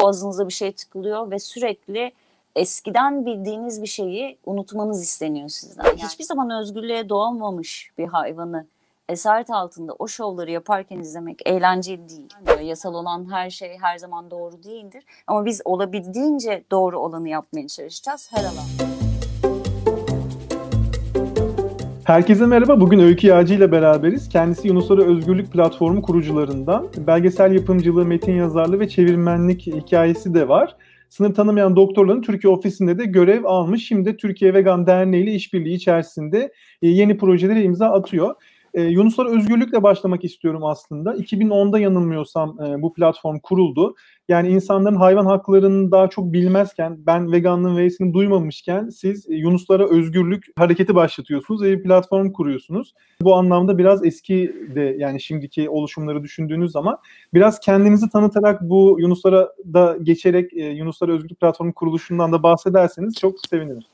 boğazınıza bir şey tıkılıyor ve sürekli eskiden bildiğiniz bir şeyi unutmanız isteniyor sizden. Yani hiçbir zaman özgürlüğe doğamamış bir hayvanı esaret altında o şovları yaparken izlemek eğlenceli değil. Yasal olan her şey her zaman doğru değildir. Ama biz olabildiğince doğru olanı yapmaya çalışacağız her alanda. Herkese merhaba. Bugün Öykü Yağcı ile beraberiz. Kendisi Yunusları Özgürlük Platformu kurucularından. Belgesel yapımcılığı, metin yazarlığı ve çevirmenlik hikayesi de var. Sınır tanımayan doktorların Türkiye ofisinde de görev almış. Şimdi de Türkiye Vegan Derneği ile işbirliği içerisinde e, yeni projelere imza atıyor. E, Yunuslar Özgürlük'le başlamak istiyorum aslında. 2010'da yanılmıyorsam e, bu platform kuruldu. Yani insanların hayvan haklarını daha çok bilmezken, ben veganlığın V'sini duymamışken siz Yunuslara özgürlük hareketi başlatıyorsunuz ve bir platform kuruyorsunuz. Bu anlamda biraz eski de yani şimdiki oluşumları düşündüğünüz zaman biraz kendinizi tanıtarak bu Yunuslara da geçerek e, Yunuslara Özgürlük Platformu kuruluşundan da bahsederseniz çok sevinirim.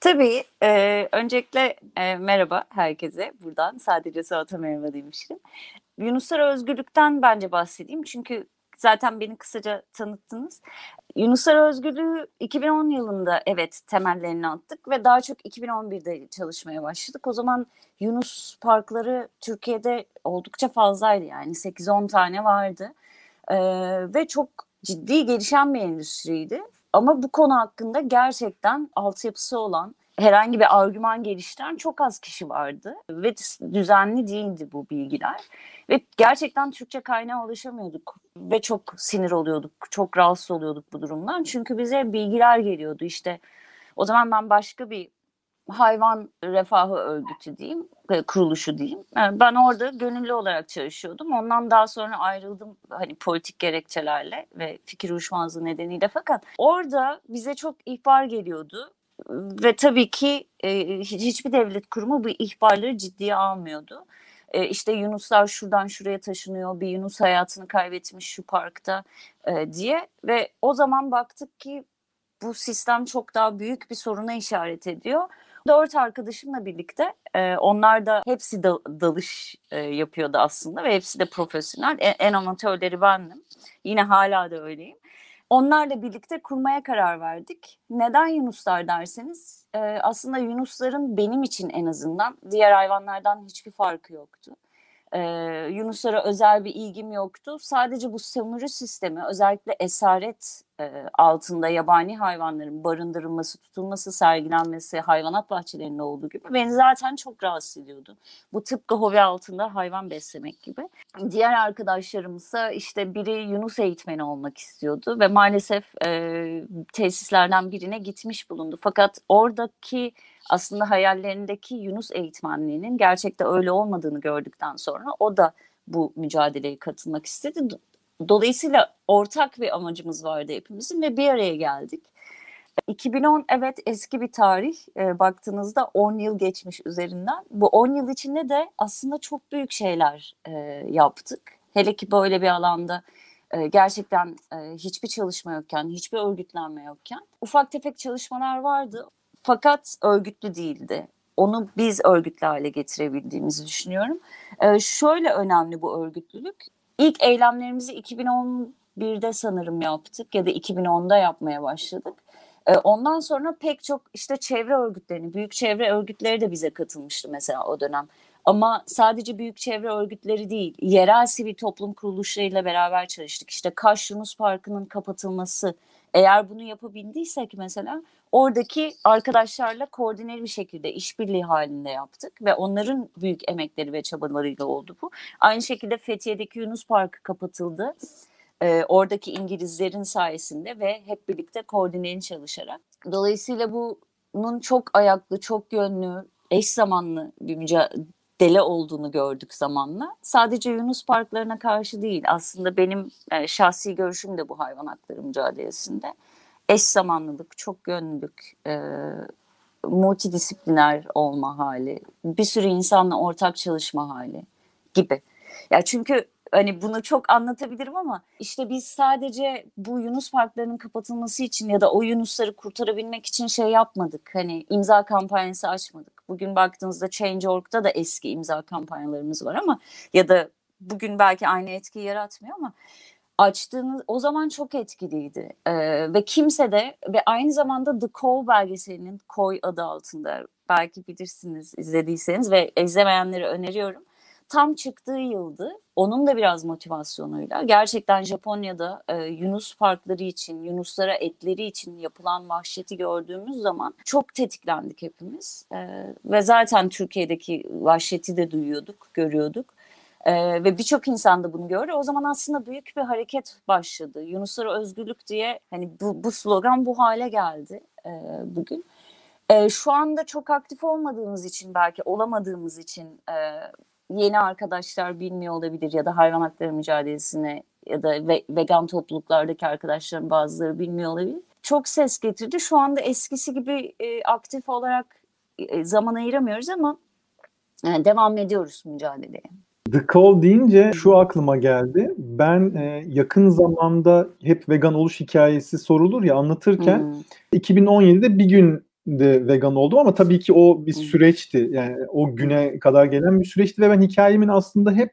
Tabii. E, öncelikle e, merhaba herkese. Buradan sadece Suat'a merhaba demiştim. Yunuslar Özgürlük'ten bence bahsedeyim. Çünkü zaten beni kısaca tanıttınız. Yunuslar Özgürlüğü 2010 yılında evet temellerini attık ve daha çok 2011'de çalışmaya başladık. O zaman Yunus parkları Türkiye'de oldukça fazlaydı yani 8-10 tane vardı. Ee, ve çok ciddi gelişen bir endüstriydi. Ama bu konu hakkında gerçekten altyapısı olan herhangi bir argüman geliştiren çok az kişi vardı ve düzenli değildi bu bilgiler ve gerçekten Türkçe kaynağa ulaşamıyorduk ve çok sinir oluyorduk, çok rahatsız oluyorduk bu durumdan çünkü bize bilgiler geliyordu işte o zaman ben başka bir hayvan refahı örgütü diyeyim, e, kuruluşu diyeyim. E, ben orada gönüllü olarak çalışıyordum. Ondan daha sonra ayrıldım hani politik gerekçelerle ve fikir uyuşmazlığı nedeniyle. Fakat orada bize çok ihbar geliyordu ve tabii ki e, hiçbir devlet kurumu bu ihbarları ciddiye almıyordu. E, işte Yunuslar şuradan şuraya taşınıyor, bir Yunus hayatını kaybetmiş şu parkta e, diye ve o zaman baktık ki bu sistem çok daha büyük bir soruna işaret ediyor. Dört arkadaşımla birlikte e, onlar da hepsi da, dalış e, yapıyordu aslında ve hepsi de profesyonel. En, en amatörleri bendim. Yine hala da öyleyim. Onlarla birlikte kurmaya karar verdik. Neden Yunuslar derseniz e, aslında Yunusların benim için en azından diğer hayvanlardan hiçbir farkı yoktu. E, Yunuslara özel bir ilgim yoktu. Sadece bu sömürü sistemi özellikle esaret e, altında yabani hayvanların barındırılması, tutulması, sergilenmesi hayvanat bahçelerinde olduğu gibi beni zaten çok rahatsız ediyordu. Bu tıpkı hobi altında hayvan beslemek gibi. Diğer arkadaşlarımsa işte biri Yunus eğitmeni olmak istiyordu ve maalesef e, tesislerden birine gitmiş bulundu. Fakat oradaki aslında hayallerindeki Yunus eğitmenliğinin gerçekte öyle olmadığını gördükten sonra o da bu mücadeleye katılmak istedi. Dolayısıyla ortak bir amacımız vardı hepimizin ve bir araya geldik. 2010 evet eski bir tarih. E, baktığınızda 10 yıl geçmiş üzerinden. Bu 10 yıl içinde de aslında çok büyük şeyler e, yaptık. Hele ki böyle bir alanda e, gerçekten e, hiçbir çalışma yokken, hiçbir örgütlenme yokken ufak tefek çalışmalar vardı. Fakat örgütlü değildi. Onu biz örgütlü hale getirebildiğimizi düşünüyorum. E, şöyle önemli bu örgütlülük. İlk eylemlerimizi 2011'de sanırım yaptık ya da 2010'da yapmaya başladık. Ee, ondan sonra pek çok işte çevre örgütlerini, büyük çevre örgütleri de bize katılmıştı mesela o dönem. Ama sadece büyük çevre örgütleri değil, yerel sivil toplum kuruluşlarıyla beraber çalıştık. İşte Kaş Yunus Parkı'nın kapatılması, eğer bunu yapabildiysek mesela oradaki arkadaşlarla koordineli bir şekilde işbirliği halinde yaptık ve onların büyük emekleri ve çabalarıyla oldu bu. Aynı şekilde Fethiye'deki Yunus Parkı kapatıldı. Ee, oradaki İngilizlerin sayesinde ve hep birlikte koordineli çalışarak. Dolayısıyla bunun çok ayaklı, çok yönlü, eş zamanlı bir mücadele olduğunu gördük zamanla. Sadece Yunus parklarına karşı değil aslında benim e, şahsi görüşüm de bu hayvan hakları mücadelesinde eş zamanlılık, çok yönlülük, e, multidisipliner olma hali, bir sürü insanla ortak çalışma hali gibi. Ya çünkü hani bunu çok anlatabilirim ama işte biz sadece bu Yunus parklarının kapatılması için ya da o Yunusları kurtarabilmek için şey yapmadık. Hani imza kampanyası açmadık. Bugün baktığınızda Change.org'da da eski imza kampanyalarımız var ama ya da bugün belki aynı etkiyi yaratmıyor ama açtığınız o zaman çok etkiliydi ee, ve kimse de ve aynı zamanda The Cove belgeselinin Koy adı altında belki bilirsiniz izlediyseniz ve izlemeyenleri öneriyorum. Tam çıktığı yıldı. Onun da biraz motivasyonuyla gerçekten Japonya'da e, Yunus parkları için, Yunuslara etleri için yapılan vahşeti gördüğümüz zaman çok tetiklendik hepimiz. E, ve zaten Türkiye'deki vahşeti de duyuyorduk, görüyorduk. Ee, ve birçok insan da bunu gördü. O zaman aslında büyük bir hareket başladı. Yunuslara özgürlük diye hani bu, bu slogan bu hale geldi e, bugün. E, şu anda çok aktif olmadığımız için belki olamadığımız için e, yeni arkadaşlar bilmiyor olabilir ya da hayvan hakları mücadelesine ya da ve, vegan topluluklardaki arkadaşların bazıları bilmiyor olabilir. Çok ses getirdi. Şu anda eskisi gibi e, aktif olarak e, zaman ayıramıyoruz ama e, devam ediyoruz mücadeleye. The Call deyince şu aklıma geldi. Ben e, yakın zamanda hep vegan oluş hikayesi sorulur ya anlatırken hmm. 2017'de bir gün de vegan oldum ama tabii ki o bir süreçti. Yani o güne kadar gelen bir süreçti ve ben hikayemin aslında hep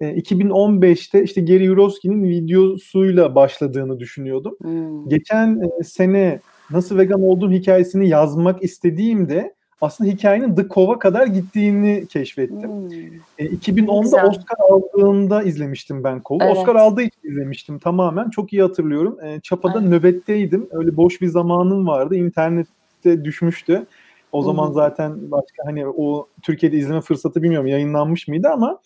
e, 2015'te işte Gary Yurovski'nin videosuyla başladığını düşünüyordum. Hmm. Geçen e, sene nasıl vegan olduğum hikayesini yazmak istediğimde aslında hikayenin The Cove'a kadar gittiğini keşfettim. Hmm. E, 2010'da Güzel. Oscar aldığında izlemiştim ben Cove'u. Evet. Oscar aldığı için izlemiştim tamamen. Çok iyi hatırlıyorum. E, Çapa'da evet. nöbetteydim. Öyle boş bir zamanım vardı. İnternette düşmüştü. O hmm. zaman zaten başka hani o Türkiye'de izleme fırsatı bilmiyorum yayınlanmış mıydı ama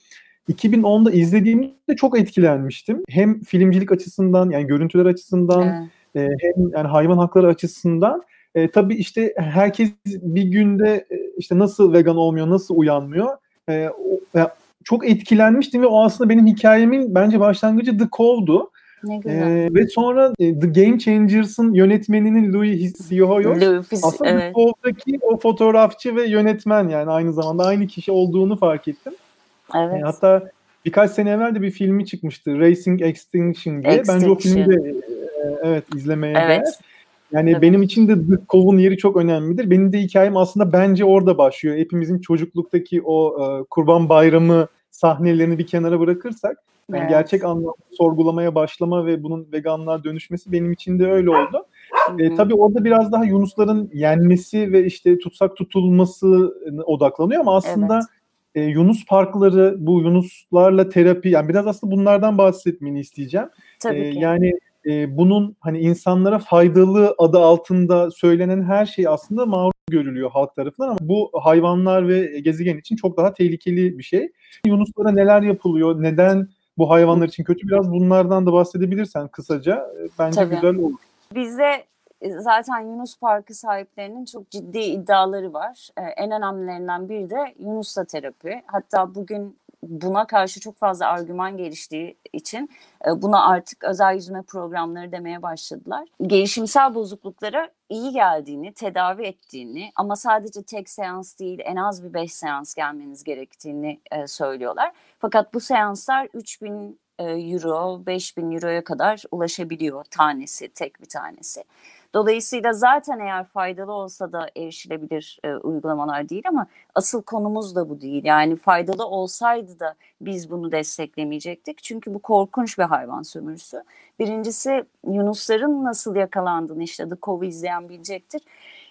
2010'da izlediğimde çok etkilenmiştim. Hem filmcilik açısından yani görüntüler açısından evet. e, hem yani hayvan hakları açısından e, tabii işte herkes bir günde e, işte nasıl vegan olmuyor, nasıl uyanmıyor. E, o, e, çok etkilenmiştim ve o aslında benim hikayemin bence başlangıcı The Cove'du. Ne güzel. Ee, ve sonra e, The Game Changers'ın yönetmeninin Louis Siohoyos aslında evet. The Cove'daki o fotoğrafçı ve yönetmen yani aynı zamanda aynı kişi olduğunu fark ettim. Evet. E, hatta birkaç sene evvel de bir filmi çıkmıştı Racing Extinction diye. Extinction. Bence o filmi de e, evet izlemeye evet. değer. Yani Tabii. benim için de The Cove'un yeri çok önemlidir. Benim de hikayem aslında bence orada başlıyor. Hepimizin çocukluktaki o e, Kurban Bayramı sahnelerini bir kenara bırakırsak yani evet. gerçek anlamda sorgulamaya başlama ve bunun veganlığa dönüşmesi benim için de öyle oldu. E, tabii orada biraz daha Yunusların yenmesi ve işte tutsak tutulması odaklanıyor ama aslında evet. e, Yunus parkları, bu Yunuslarla terapi yani biraz aslında bunlardan bahsetmeni isteyeceğim. Tabii e, ki. Yani e, bunun hani insanlara faydalı adı altında söylenen her şey aslında mağrur görülüyor halk tarafından ama bu hayvanlar ve gezegen için çok daha tehlikeli bir şey. Yunuslara neler yapılıyor, neden bu hayvanlar için kötü biraz bunlardan da bahsedebilirsen kısaca bence Tabii. güzel olur. Bizde zaten Yunus Parkı sahiplerinin çok ciddi iddiaları var. En önemlilerinden biri de Yunusla terapi. Hatta bugün buna karşı çok fazla argüman geliştiği için e, buna artık özel yüzme programları demeye başladılar. Gelişimsel bozukluklara iyi geldiğini, tedavi ettiğini ama sadece tek seans değil en az bir 5 seans gelmeniz gerektiğini e, söylüyorlar. Fakat bu seanslar 3000 e, euro, 5000 euroya kadar ulaşabiliyor tanesi, tek bir tanesi. Dolayısıyla zaten eğer faydalı olsa da erişilebilir e, uygulamalar değil ama asıl konumuz da bu değil. Yani faydalı olsaydı da biz bunu desteklemeyecektik. Çünkü bu korkunç bir hayvan sömürüsü. Birincisi Yunusların nasıl yakalandığını işte The Cove'u izleyen bilecektir.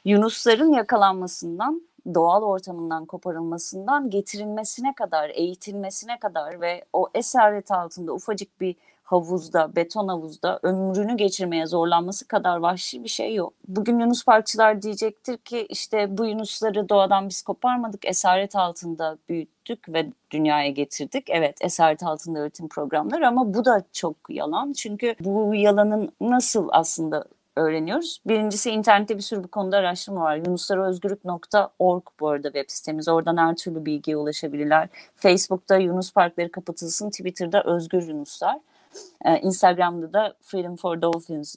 Yunusların yakalanmasından doğal ortamından koparılmasından getirilmesine kadar, eğitilmesine kadar ve o esaret altında ufacık bir havuzda, beton havuzda ömrünü geçirmeye zorlanması kadar vahşi bir şey yok. Bugün Yunus parkçılar diyecektir ki işte bu Yunusları doğadan biz koparmadık, esaret altında büyüttük ve dünyaya getirdik. Evet esaret altında öğretim programları ama bu da çok yalan. Çünkü bu yalanın nasıl aslında öğreniyoruz. Birincisi internette bir sürü bu konuda araştırma var. yunuslarıozgürlük.org bu arada web sitemiz. Oradan her türlü bilgiye ulaşabilirler. Facebook'ta Yunus Parkları kapatılsın, Twitter'da Özgür Yunuslar. Ee, Instagram'da da Freedom for Dolphins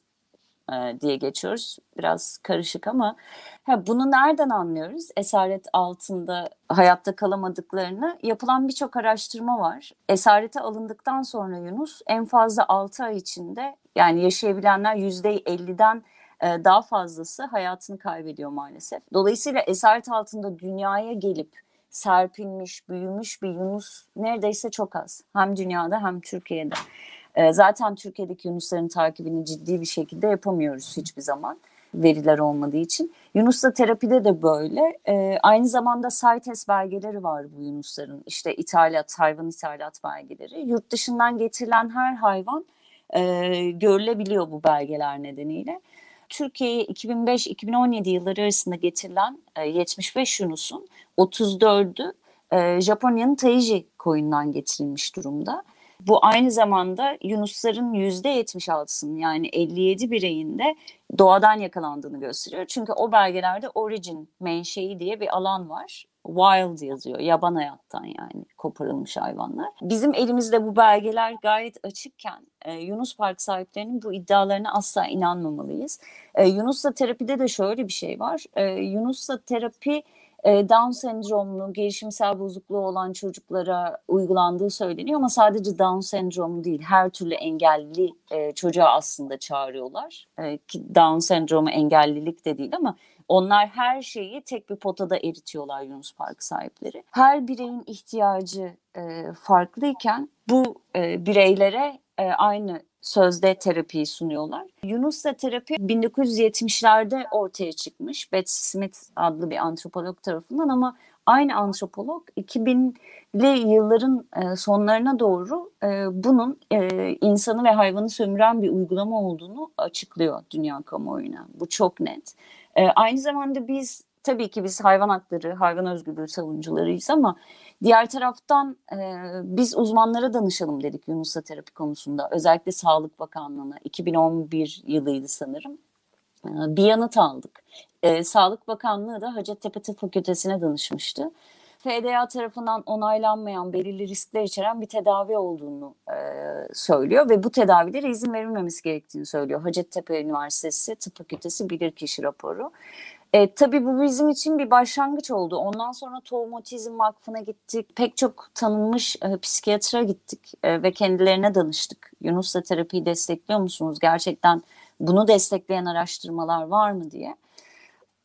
e, diye geçiyoruz. Biraz karışık ama ha, bunu nereden anlıyoruz? Esaret altında hayatta kalamadıklarını yapılan birçok araştırma var. Esarete alındıktan sonra Yunus en fazla 6 ay içinde yani yaşayabilenler %50'den e, daha fazlası hayatını kaybediyor maalesef. Dolayısıyla esaret altında dünyaya gelip serpilmiş, büyümüş bir Yunus neredeyse çok az. Hem dünyada hem Türkiye'de. E, zaten Türkiye'deki yunusların takibini ciddi bir şekilde yapamıyoruz hiçbir zaman veriler olmadığı için. Yunusla terapide de böyle. E, aynı zamanda CITES belgeleri var bu yunusların. İşte ithalat, hayvan ithalat belgeleri. Yurt dışından getirilen her hayvan e, görülebiliyor bu belgeler nedeniyle. Türkiye'ye 2005-2017 yılları arasında getirilen e, 75 Yunus'un 34'ü e, Japonya'nın Taiji koyundan getirilmiş durumda. Bu aynı zamanda Yunusların %76'sının yani 57 bireyinde doğadan yakalandığını gösteriyor. Çünkü o belgelerde origin, menşei diye bir alan var. Wild yazıyor, yaban hayattan yani koparılmış hayvanlar. Bizim elimizde bu belgeler gayet açıkken e, Yunus Park sahiplerinin bu iddialarına asla inanmamalıyız. E, Yunus'la terapide de şöyle bir şey var. E, Yunus'la terapi e, Down sendromlu, gelişimsel bozukluğu olan çocuklara uygulandığı söyleniyor ama sadece Down sendromu değil, her türlü engelli e, çocuğa aslında çağırıyorlar. E, Down sendromu engellilik de değil ama onlar her şeyi tek bir potada eritiyorlar Yunus Park sahipleri. Her bireyin ihtiyacı farklıyken bu bireylere aynı sözde terapiyi sunuyorlar. Yunus'la terapi 1970'lerde ortaya çıkmış. Betsy Smith adlı bir antropolog tarafından ama aynı antropolog 2000'li yılların sonlarına doğru bunun insanı ve hayvanı sömüren bir uygulama olduğunu açıklıyor dünya kamuoyuna. Bu çok net. Aynı zamanda biz tabii ki biz hayvan hakları, hayvan özgürlüğü savunucularıyız ama diğer taraftan e, biz uzmanlara danışalım dedik Yunus'la terapi konusunda. Özellikle Sağlık Bakanlığı'na 2011 yılıydı sanırım. E, bir yanıt aldık. E, Sağlık Bakanlığı da Hacettepe Tıp Fakültesi'ne danışmıştı. FDA tarafından onaylanmayan belirli riskler içeren bir tedavi olduğunu e, söylüyor ve bu tedavilere izin verilmemesi gerektiğini söylüyor. Hacettepe Üniversitesi Tıp Fakültesi bilirkişi raporu. E, tabii bu bizim için bir başlangıç oldu. Ondan sonra Tohum Otizm Vakfı'na gittik. Pek çok tanınmış e, psikiyatra gittik e, ve kendilerine danıştık. Yunus'la terapiyi destekliyor musunuz? Gerçekten bunu destekleyen araştırmalar var mı diye.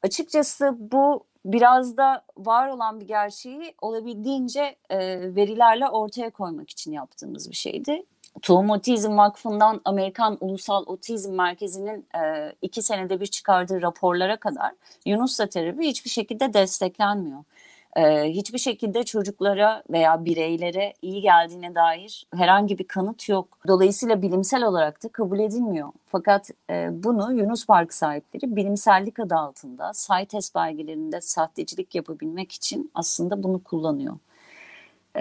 Açıkçası bu biraz da var olan bir gerçeği olabildiğince e, verilerle ortaya koymak için yaptığımız bir şeydi. Tohum Otizm Vakfı'ndan Amerikan Ulusal Otizm Merkezi'nin e, iki senede bir çıkardığı raporlara kadar Yunus'la terapi hiçbir şekilde desteklenmiyor. E, hiçbir şekilde çocuklara veya bireylere iyi geldiğine dair herhangi bir kanıt yok. Dolayısıyla bilimsel olarak da kabul edilmiyor. Fakat e, bunu Yunus Park sahipleri bilimsellik adı altında CITES belgelerinde sahtecilik yapabilmek için aslında bunu kullanıyor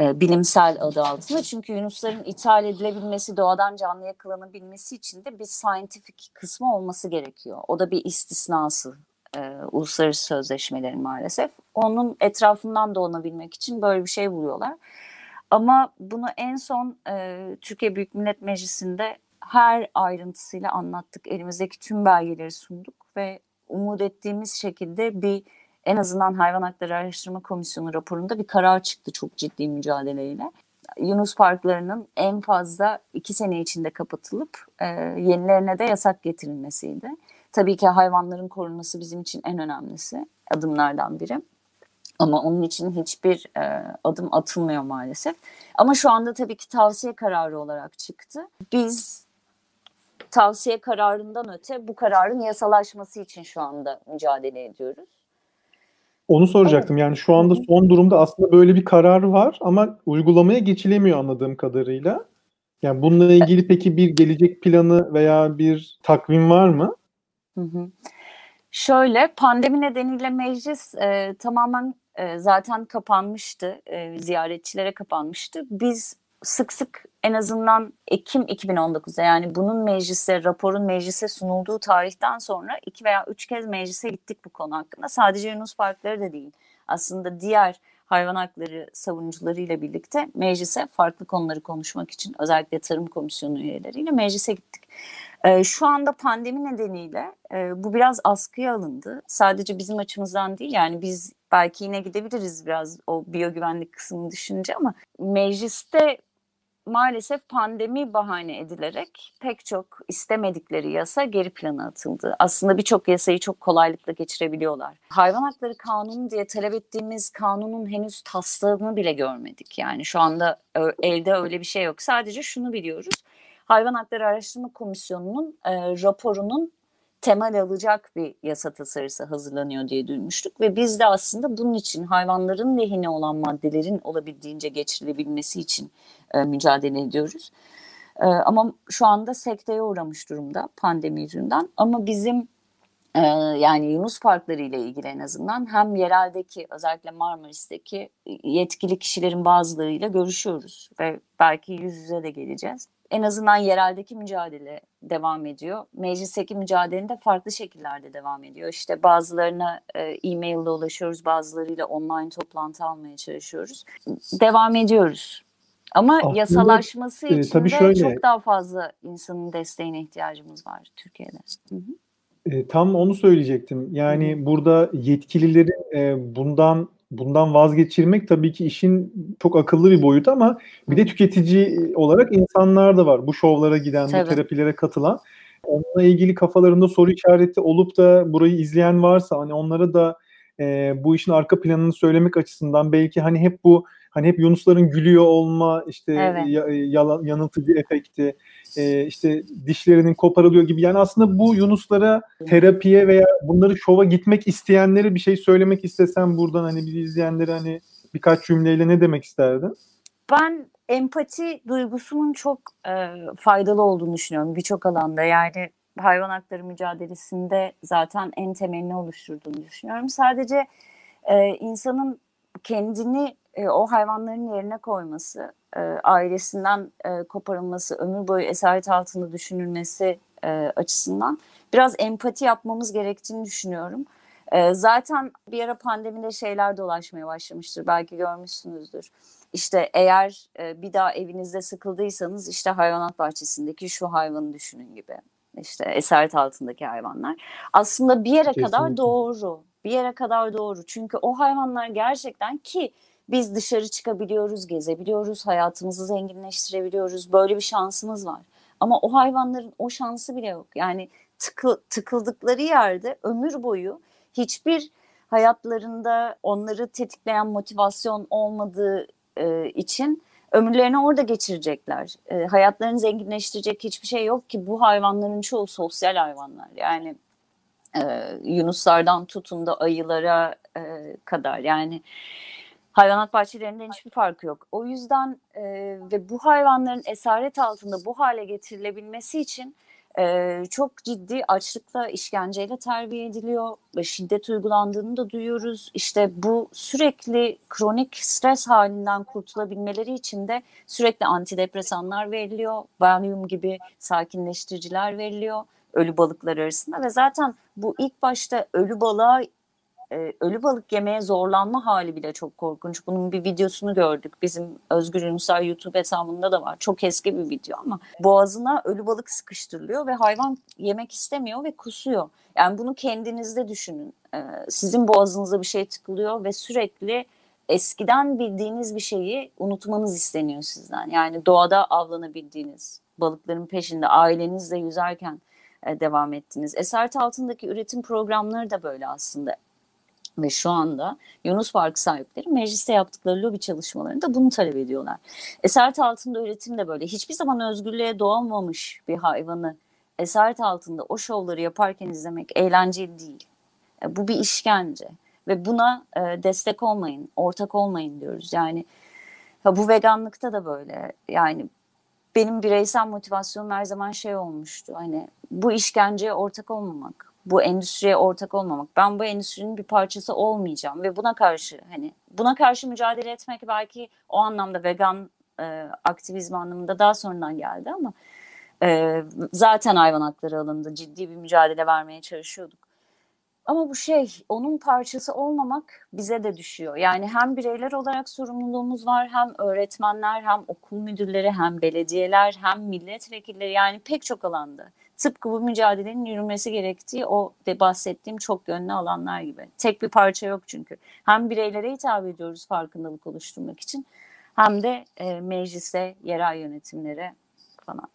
e, bilimsel adı altında. Çünkü yunusların ithal edilebilmesi, doğadan canlı yakalanabilmesi için de bir scientific kısmı olması gerekiyor. O da bir istisnası e, uluslararası sözleşmelerin maalesef. Onun etrafından dolanabilmek için böyle bir şey buluyorlar. Ama bunu en son e, Türkiye Büyük Millet Meclisi'nde her ayrıntısıyla anlattık. Elimizdeki tüm belgeleri sunduk ve umut ettiğimiz şekilde bir en azından Hayvan Hakları Araştırma Komisyonu raporunda bir karar çıktı çok ciddi mücadeleyle. Yunus parklarının en fazla iki sene içinde kapatılıp e, yenilerine de yasak getirilmesiydi. Tabii ki hayvanların korunması bizim için en önemlisi adımlardan biri. Ama onun için hiçbir e, adım atılmıyor maalesef. Ama şu anda tabii ki tavsiye kararı olarak çıktı. Biz tavsiye kararından öte bu kararın yasalaşması için şu anda mücadele ediyoruz. Onu soracaktım. Yani şu anda son durumda aslında böyle bir karar var ama uygulamaya geçilemiyor anladığım kadarıyla. Yani bununla ilgili peki bir gelecek planı veya bir takvim var mı? Hı hı. Şöyle pandemi nedeniyle meclis e, tamamen e, zaten kapanmıştı. E, ziyaretçilere kapanmıştı. Biz sık sık en azından Ekim 2019'da yani bunun meclise, raporun meclise sunulduğu tarihten sonra iki veya üç kez meclise gittik bu konu hakkında. Sadece Yunus Parkları da değil. Aslında diğer hayvan hakları savunucularıyla birlikte meclise farklı konuları konuşmak için özellikle Tarım Komisyonu üyeleriyle meclise gittik. Ee, şu anda pandemi nedeniyle e, bu biraz askıya alındı. Sadece bizim açımızdan değil yani biz belki yine gidebiliriz biraz o biyogüvenlik kısmını düşününce ama mecliste maalesef pandemi bahane edilerek pek çok istemedikleri yasa geri plana atıldı. Aslında birçok yasayı çok kolaylıkla geçirebiliyorlar. Hayvan hakları kanunu diye talep ettiğimiz kanunun henüz taslağını bile görmedik. Yani şu anda elde öyle bir şey yok. Sadece şunu biliyoruz. Hayvan Hakları Araştırma Komisyonu'nun e, raporunun temel alacak bir yasa tasarısı hazırlanıyor diye duymuştuk ve biz de aslında bunun için hayvanların lehine olan maddelerin olabildiğince geçirilebilmesi için e, mücadele ediyoruz. E, ama şu anda sekteye uğramış durumda pandemi yüzünden ama bizim e, yani Yunus parkları ile ilgili en azından hem yereldeki özellikle Marmaris'teki yetkili kişilerin bazılarıyla görüşüyoruz ve belki yüz yüze de geleceğiz en azından yereldeki mücadele devam ediyor. Meclisteki mücadelenin de farklı şekillerde devam ediyor. İşte bazılarına e, e-mail ile ulaşıyoruz, bazılarıyla online toplantı almaya çalışıyoruz. Devam ediyoruz. Ama Aslında, yasalaşması e, için tabii de şöyle, çok daha fazla insanın desteğine ihtiyacımız var Türkiye'de. Hı hı. E, tam onu söyleyecektim. Yani hı burada yetkililerin e, bundan bundan vazgeçirmek tabii ki işin çok akıllı bir boyutu ama bir de tüketici olarak insanlar da var. Bu şovlara giden, tabii. bu terapilere katılan. Onunla ilgili kafalarında soru işareti olup da burayı izleyen varsa hani onlara da e, bu işin arka planını söylemek açısından belki hani hep bu hani hep Yunusların gülüyor olma işte evet. ya, yalan, yanıltıcı efekti e, işte dişlerinin koparılıyor gibi yani aslında bu Yunuslara terapiye veya bunları şova gitmek isteyenlere bir şey söylemek istesem buradan hani bizi izleyenlere hani birkaç cümleyle ne demek isterdin? Ben empati duygusunun çok e, faydalı olduğunu düşünüyorum birçok alanda yani hayvan hakları mücadelesinde zaten en temelini oluşturduğunu düşünüyorum. Sadece e, insanın kendini e, o hayvanların yerine koyması, e, ailesinden e, koparılması, ömür boyu esaret altında düşünülmesi e, açısından biraz empati yapmamız gerektiğini düşünüyorum. E, zaten bir ara pandemide şeyler dolaşmaya başlamıştır, belki görmüşsünüzdür. İşte eğer e, bir daha evinizde sıkıldıysanız işte hayvanat bahçesindeki şu hayvanı düşünün gibi. İşte esaret altındaki hayvanlar. Aslında bir yere Kesinlikle. kadar doğru. Bir yere kadar doğru. Çünkü o hayvanlar gerçekten ki biz dışarı çıkabiliyoruz, gezebiliyoruz, hayatımızı zenginleştirebiliyoruz. Böyle bir şansımız var. Ama o hayvanların o şansı bile yok. Yani tıkı, tıkıldıkları yerde ömür boyu hiçbir hayatlarında onları tetikleyen motivasyon olmadığı e, için ömürlerini orada geçirecekler. E, hayatlarını zenginleştirecek hiçbir şey yok ki bu hayvanların çoğu sosyal hayvanlar. Yani e, yunuslardan tutun da ayılara e, kadar yani hayvanat bahçelerinden hiçbir farkı yok. O yüzden e, ve bu hayvanların esaret altında bu hale getirilebilmesi için e, çok ciddi açlıkla, işkenceyle terbiye ediliyor şiddet uygulandığını da duyuyoruz. İşte bu sürekli kronik stres halinden kurtulabilmeleri için de sürekli antidepresanlar veriliyor. Valium gibi sakinleştiriciler veriliyor ölü balıklar arasında ve zaten bu ilk başta ölü balığa e, ölü balık yemeye zorlanma hali bile çok korkunç. Bunun bir videosunu gördük. Bizim Özgür Yunuslar YouTube hesabında da var. Çok eski bir video ama boğazına ölü balık sıkıştırılıyor ve hayvan yemek istemiyor ve kusuyor. Yani bunu kendinizde düşünün. E, sizin boğazınıza bir şey tıkılıyor ve sürekli eskiden bildiğiniz bir şeyi unutmanız isteniyor sizden. Yani doğada avlanabildiğiniz, balıkların peşinde ailenizle yüzerken e, devam ettiniz. Esaret altındaki üretim programları da böyle aslında ve şu anda Yunus Parkı sahipleri mecliste yaptıkları lobi çalışmalarında bunu talep ediyorlar. Esaret altında üretim de böyle. Hiçbir zaman özgürlüğe doğamamış bir hayvanı esaret altında o şovları yaparken izlemek eğlenceli değil. E, bu bir işkence ve buna e, destek olmayın, ortak olmayın diyoruz. Yani bu veganlıkta da böyle. Yani benim bireysel motivasyonum her zaman şey olmuştu. Hani bu işkenceye ortak olmamak, bu endüstriye ortak olmamak. Ben bu endüstrinin bir parçası olmayacağım ve buna karşı hani buna karşı mücadele etmek belki o anlamda vegan e, aktivizm anlamında daha sonradan geldi ama e, zaten hayvan hakları alanında ciddi bir mücadele vermeye çalışıyorduk. Ama bu şey onun parçası olmamak bize de düşüyor. Yani hem bireyler olarak sorumluluğumuz var hem öğretmenler hem okul müdürleri hem belediyeler hem milletvekilleri yani pek çok alanda. Tıpkı bu mücadelenin yürümesi gerektiği o de bahsettiğim çok yönlü alanlar gibi. Tek bir parça yok çünkü. Hem bireylere hitap ediyoruz farkındalık oluşturmak için hem de e, meclise, yerel yönetimlere falan.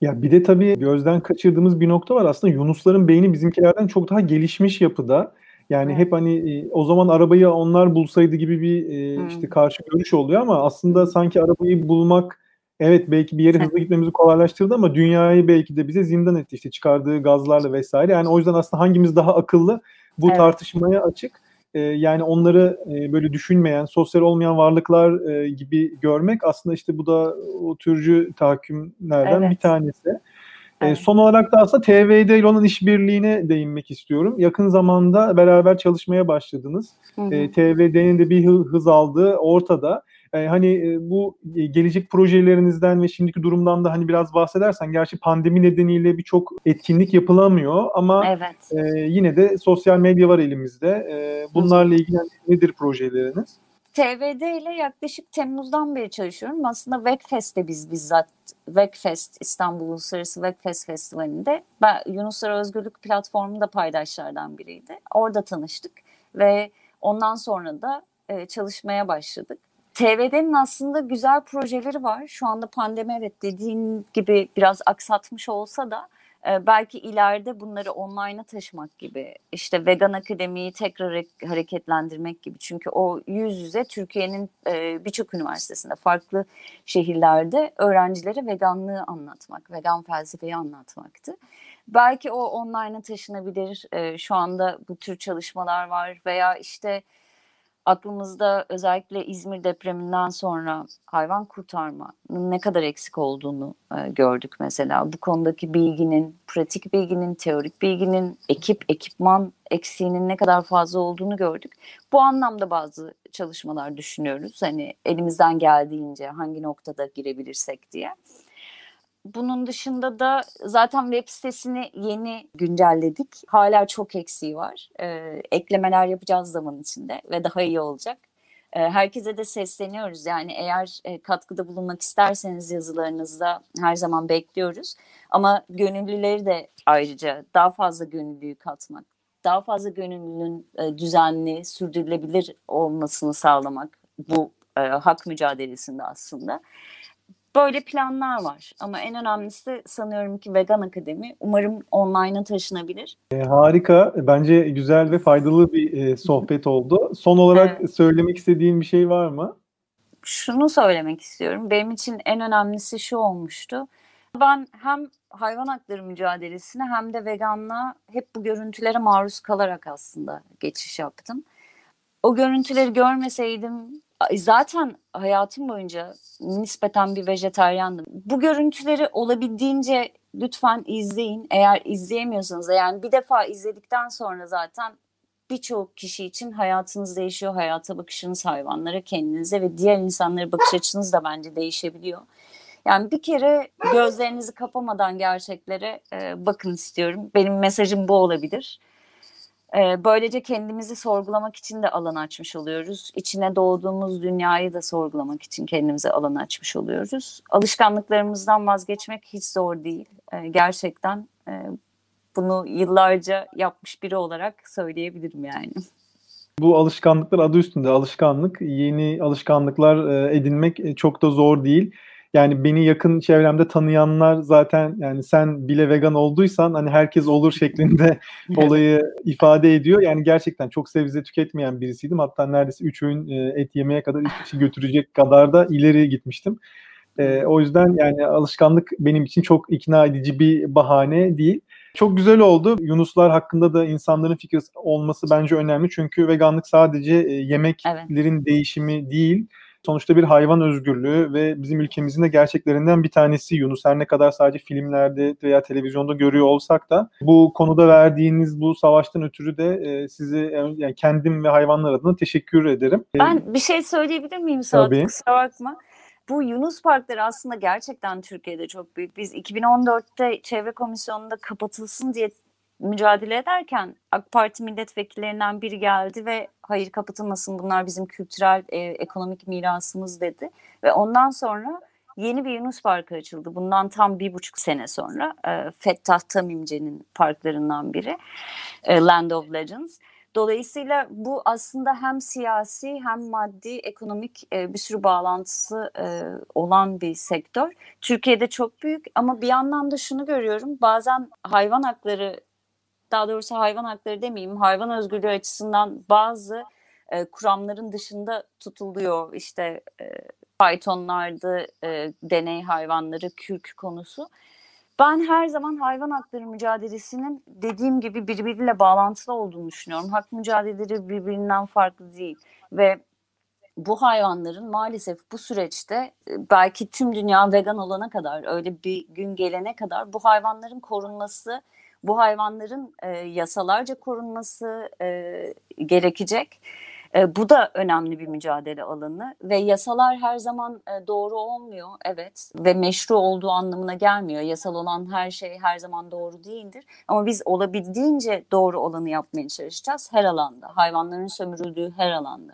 Ya bir de tabii gözden kaçırdığımız bir nokta var. Aslında Yunusların beyni bizimkilerden çok daha gelişmiş yapıda. Yani evet. hep hani e, o zaman arabayı onlar bulsaydı gibi bir e, işte karşı görüş oluyor ama aslında sanki arabayı bulmak evet belki bir yere hızlı gitmemizi kolaylaştırdı ama dünyayı belki de bize zindan etti işte çıkardığı gazlarla vesaire. Yani o yüzden aslında hangimiz daha akıllı bu evet. tartışmaya açık. Ee, yani onları e, böyle düşünmeyen, sosyal olmayan varlıklar e, gibi görmek aslında işte bu da o türcü tahakkümlerden evet. bir tanesi. Ee, evet. Son olarak da aslında TVD ile olan işbirliğine değinmek istiyorum. Yakın zamanda beraber çalışmaya başladınız. Hı hı. E, TVD'nin de bir hız aldığı ortada. E, hani e, bu e, gelecek projelerinizden ve şimdiki durumdan da hani biraz bahsedersen gerçi pandemi nedeniyle birçok etkinlik yapılamıyor ama evet. e, yine de sosyal medya var elimizde. E, bunlarla ilgili nedir projeleriniz? TVD ile yaklaşık Temmuz'dan beri çalışıyorum. Aslında Webfest'te biz bizzat Webfest İstanbul Uluslararası Webfest Festivali'nde ben Yunuslar Özgürlük platformu da paydaşlardan biriydi. Orada tanıştık ve ondan sonra da e, çalışmaya başladık. TVD'nin aslında güzel projeleri var. Şu anda pandemi evet dediğin gibi biraz aksatmış olsa da e, belki ileride bunları online'a taşımak gibi işte vegan akademiyi tekrar hareketlendirmek gibi çünkü o yüz yüze Türkiye'nin e, birçok üniversitesinde farklı şehirlerde öğrencilere veganlığı anlatmak, vegan felsefeyi anlatmaktı. Belki o online'a taşınabilir. E, şu anda bu tür çalışmalar var veya işte aklımızda özellikle İzmir depreminden sonra hayvan kurtarmanın ne kadar eksik olduğunu e, gördük mesela. Bu konudaki bilginin, pratik bilginin, teorik bilginin, ekip, ekipman eksiğinin ne kadar fazla olduğunu gördük. Bu anlamda bazı çalışmalar düşünüyoruz. Hani elimizden geldiğince hangi noktada girebilirsek diye. Bunun dışında da zaten web sitesini yeni güncelledik. Hala çok eksiği var. Ee, eklemeler yapacağız zaman içinde ve daha iyi olacak. Ee, herkese de sesleniyoruz. Yani eğer e, katkıda bulunmak isterseniz yazılarınızda her zaman bekliyoruz. Ama gönüllüleri de ayrıca daha fazla gönüllüyü katmak, daha fazla gönüllünün e, düzenli, sürdürülebilir olmasını sağlamak bu e, hak mücadelesinde aslında. Böyle planlar var ama en önemlisi sanıyorum ki Vegan Akademi umarım online'a taşınabilir. E, harika. Bence güzel ve faydalı bir e, sohbet oldu. Son olarak evet. söylemek istediğin bir şey var mı? Şunu söylemek istiyorum. Benim için en önemlisi şu olmuştu. Ben hem hayvan hakları mücadelesine hem de veganlığa hep bu görüntülere maruz kalarak aslında geçiş yaptım. O görüntüleri görmeseydim zaten hayatım boyunca nispeten bir vejetaryandım. Bu görüntüleri olabildiğince lütfen izleyin. Eğer izleyemiyorsanız yani bir defa izledikten sonra zaten birçok kişi için hayatınız değişiyor. Hayata bakışınız hayvanlara, kendinize ve diğer insanlara bakış açınız da bence değişebiliyor. Yani bir kere gözlerinizi kapamadan gerçeklere e, bakın istiyorum. Benim mesajım bu olabilir. E, böylece kendimizi sorgulamak için de alan açmış oluyoruz. İçine doğduğumuz dünyayı da sorgulamak için kendimize alan açmış oluyoruz. Alışkanlıklarımızdan vazgeçmek hiç zor değil. E, gerçekten e, bunu yıllarca yapmış biri olarak söyleyebilirim yani. Bu alışkanlıklar adı üstünde alışkanlık. Yeni alışkanlıklar edinmek çok da zor değil yani beni yakın çevremde tanıyanlar zaten yani sen bile vegan olduysan hani herkes olur şeklinde olayı ifade ediyor. Yani gerçekten çok sebze tüketmeyen birisiydim. Hatta neredeyse 3 öğün e, et yemeye kadar işi götürecek kadar da ileri gitmiştim. E, o yüzden yani alışkanlık benim için çok ikna edici bir bahane değil. Çok güzel oldu. Yunuslar hakkında da insanların fikri olması bence önemli. Çünkü veganlık sadece e, yemeklerin evet. değişimi değil sonuçta bir hayvan özgürlüğü ve bizim ülkemizin de gerçeklerinden bir tanesi Yunus. Her ne kadar sadece filmlerde veya televizyonda görüyor olsak da bu konuda verdiğiniz bu savaştan ötürü de e, sizi yani kendim ve hayvanlar adına teşekkür ederim. E, ben bir şey söyleyebilir miyim Saat? Kusura bakma. Bu Yunus Parkları aslında gerçekten Türkiye'de çok büyük. Biz 2014'te Çevre Komisyonu'nda kapatılsın diye mücadele ederken AK Parti milletvekillerinden biri geldi ve hayır kapatılmasın bunlar bizim kültürel e, ekonomik mirasımız dedi. Ve ondan sonra yeni bir Yunus Parkı açıldı. Bundan tam bir buçuk sene sonra e, Fettah Tamimce'nin parklarından biri e, Land of Legends. Dolayısıyla bu aslında hem siyasi hem maddi ekonomik e, bir sürü bağlantısı e, olan bir sektör. Türkiye'de çok büyük ama bir yandan da şunu görüyorum. Bazen hayvan hakları daha doğrusu hayvan hakları demeyeyim, hayvan özgürlüğü açısından bazı e, kuramların dışında tutuluyor. İşte e, faytonlardı, e, deney hayvanları, kürk konusu. Ben her zaman hayvan hakları mücadelesinin dediğim gibi birbiriyle bağlantılı olduğunu düşünüyorum. Hak mücadeleleri birbirinden farklı değil ve bu hayvanların maalesef bu süreçte e, belki tüm dünya vegan olana kadar öyle bir gün gelene kadar bu hayvanların korunması, bu hayvanların e, yasalarca korunması e, gerekecek. E, bu da önemli bir mücadele alanı ve yasalar her zaman e, doğru olmuyor evet ve meşru olduğu anlamına gelmiyor. Yasal olan her şey her zaman doğru değildir ama biz olabildiğince doğru olanı yapmaya çalışacağız her alanda. Hayvanların sömürüldüğü her alanda.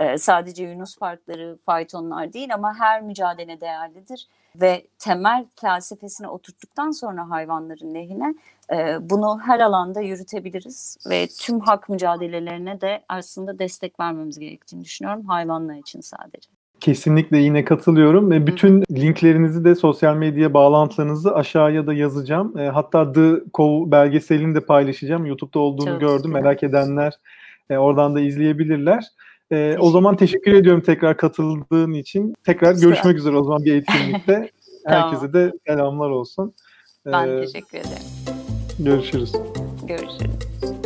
E, sadece Yunus parkları, faytonlar değil ama her mücadele değerlidir ve temel felsefesini oturttuktan sonra hayvanların lehine e, bunu her alanda yürütebiliriz ve tüm hak mücadelelerine de aslında destek vermemiz gerektiğini düşünüyorum hayvanlar için sadece. Kesinlikle yine katılıyorum. ve Bütün linklerinizi de sosyal medya bağlantılarınızı aşağıya da yazacağım. E, hatta The Cove belgeselini de paylaşacağım. YouTube'da olduğunu Çok gördüm. güzel. Merak edenler e, oradan da izleyebilirler. E, o zaman teşekkür ediyorum tekrar katıldığın için. Tekrar ol. görüşmek üzere o zaman bir etkinlikte. Tamam. Herkese de selamlar olsun. Ben E, teşekkür ederim. görüşürüz. Görüşürüz.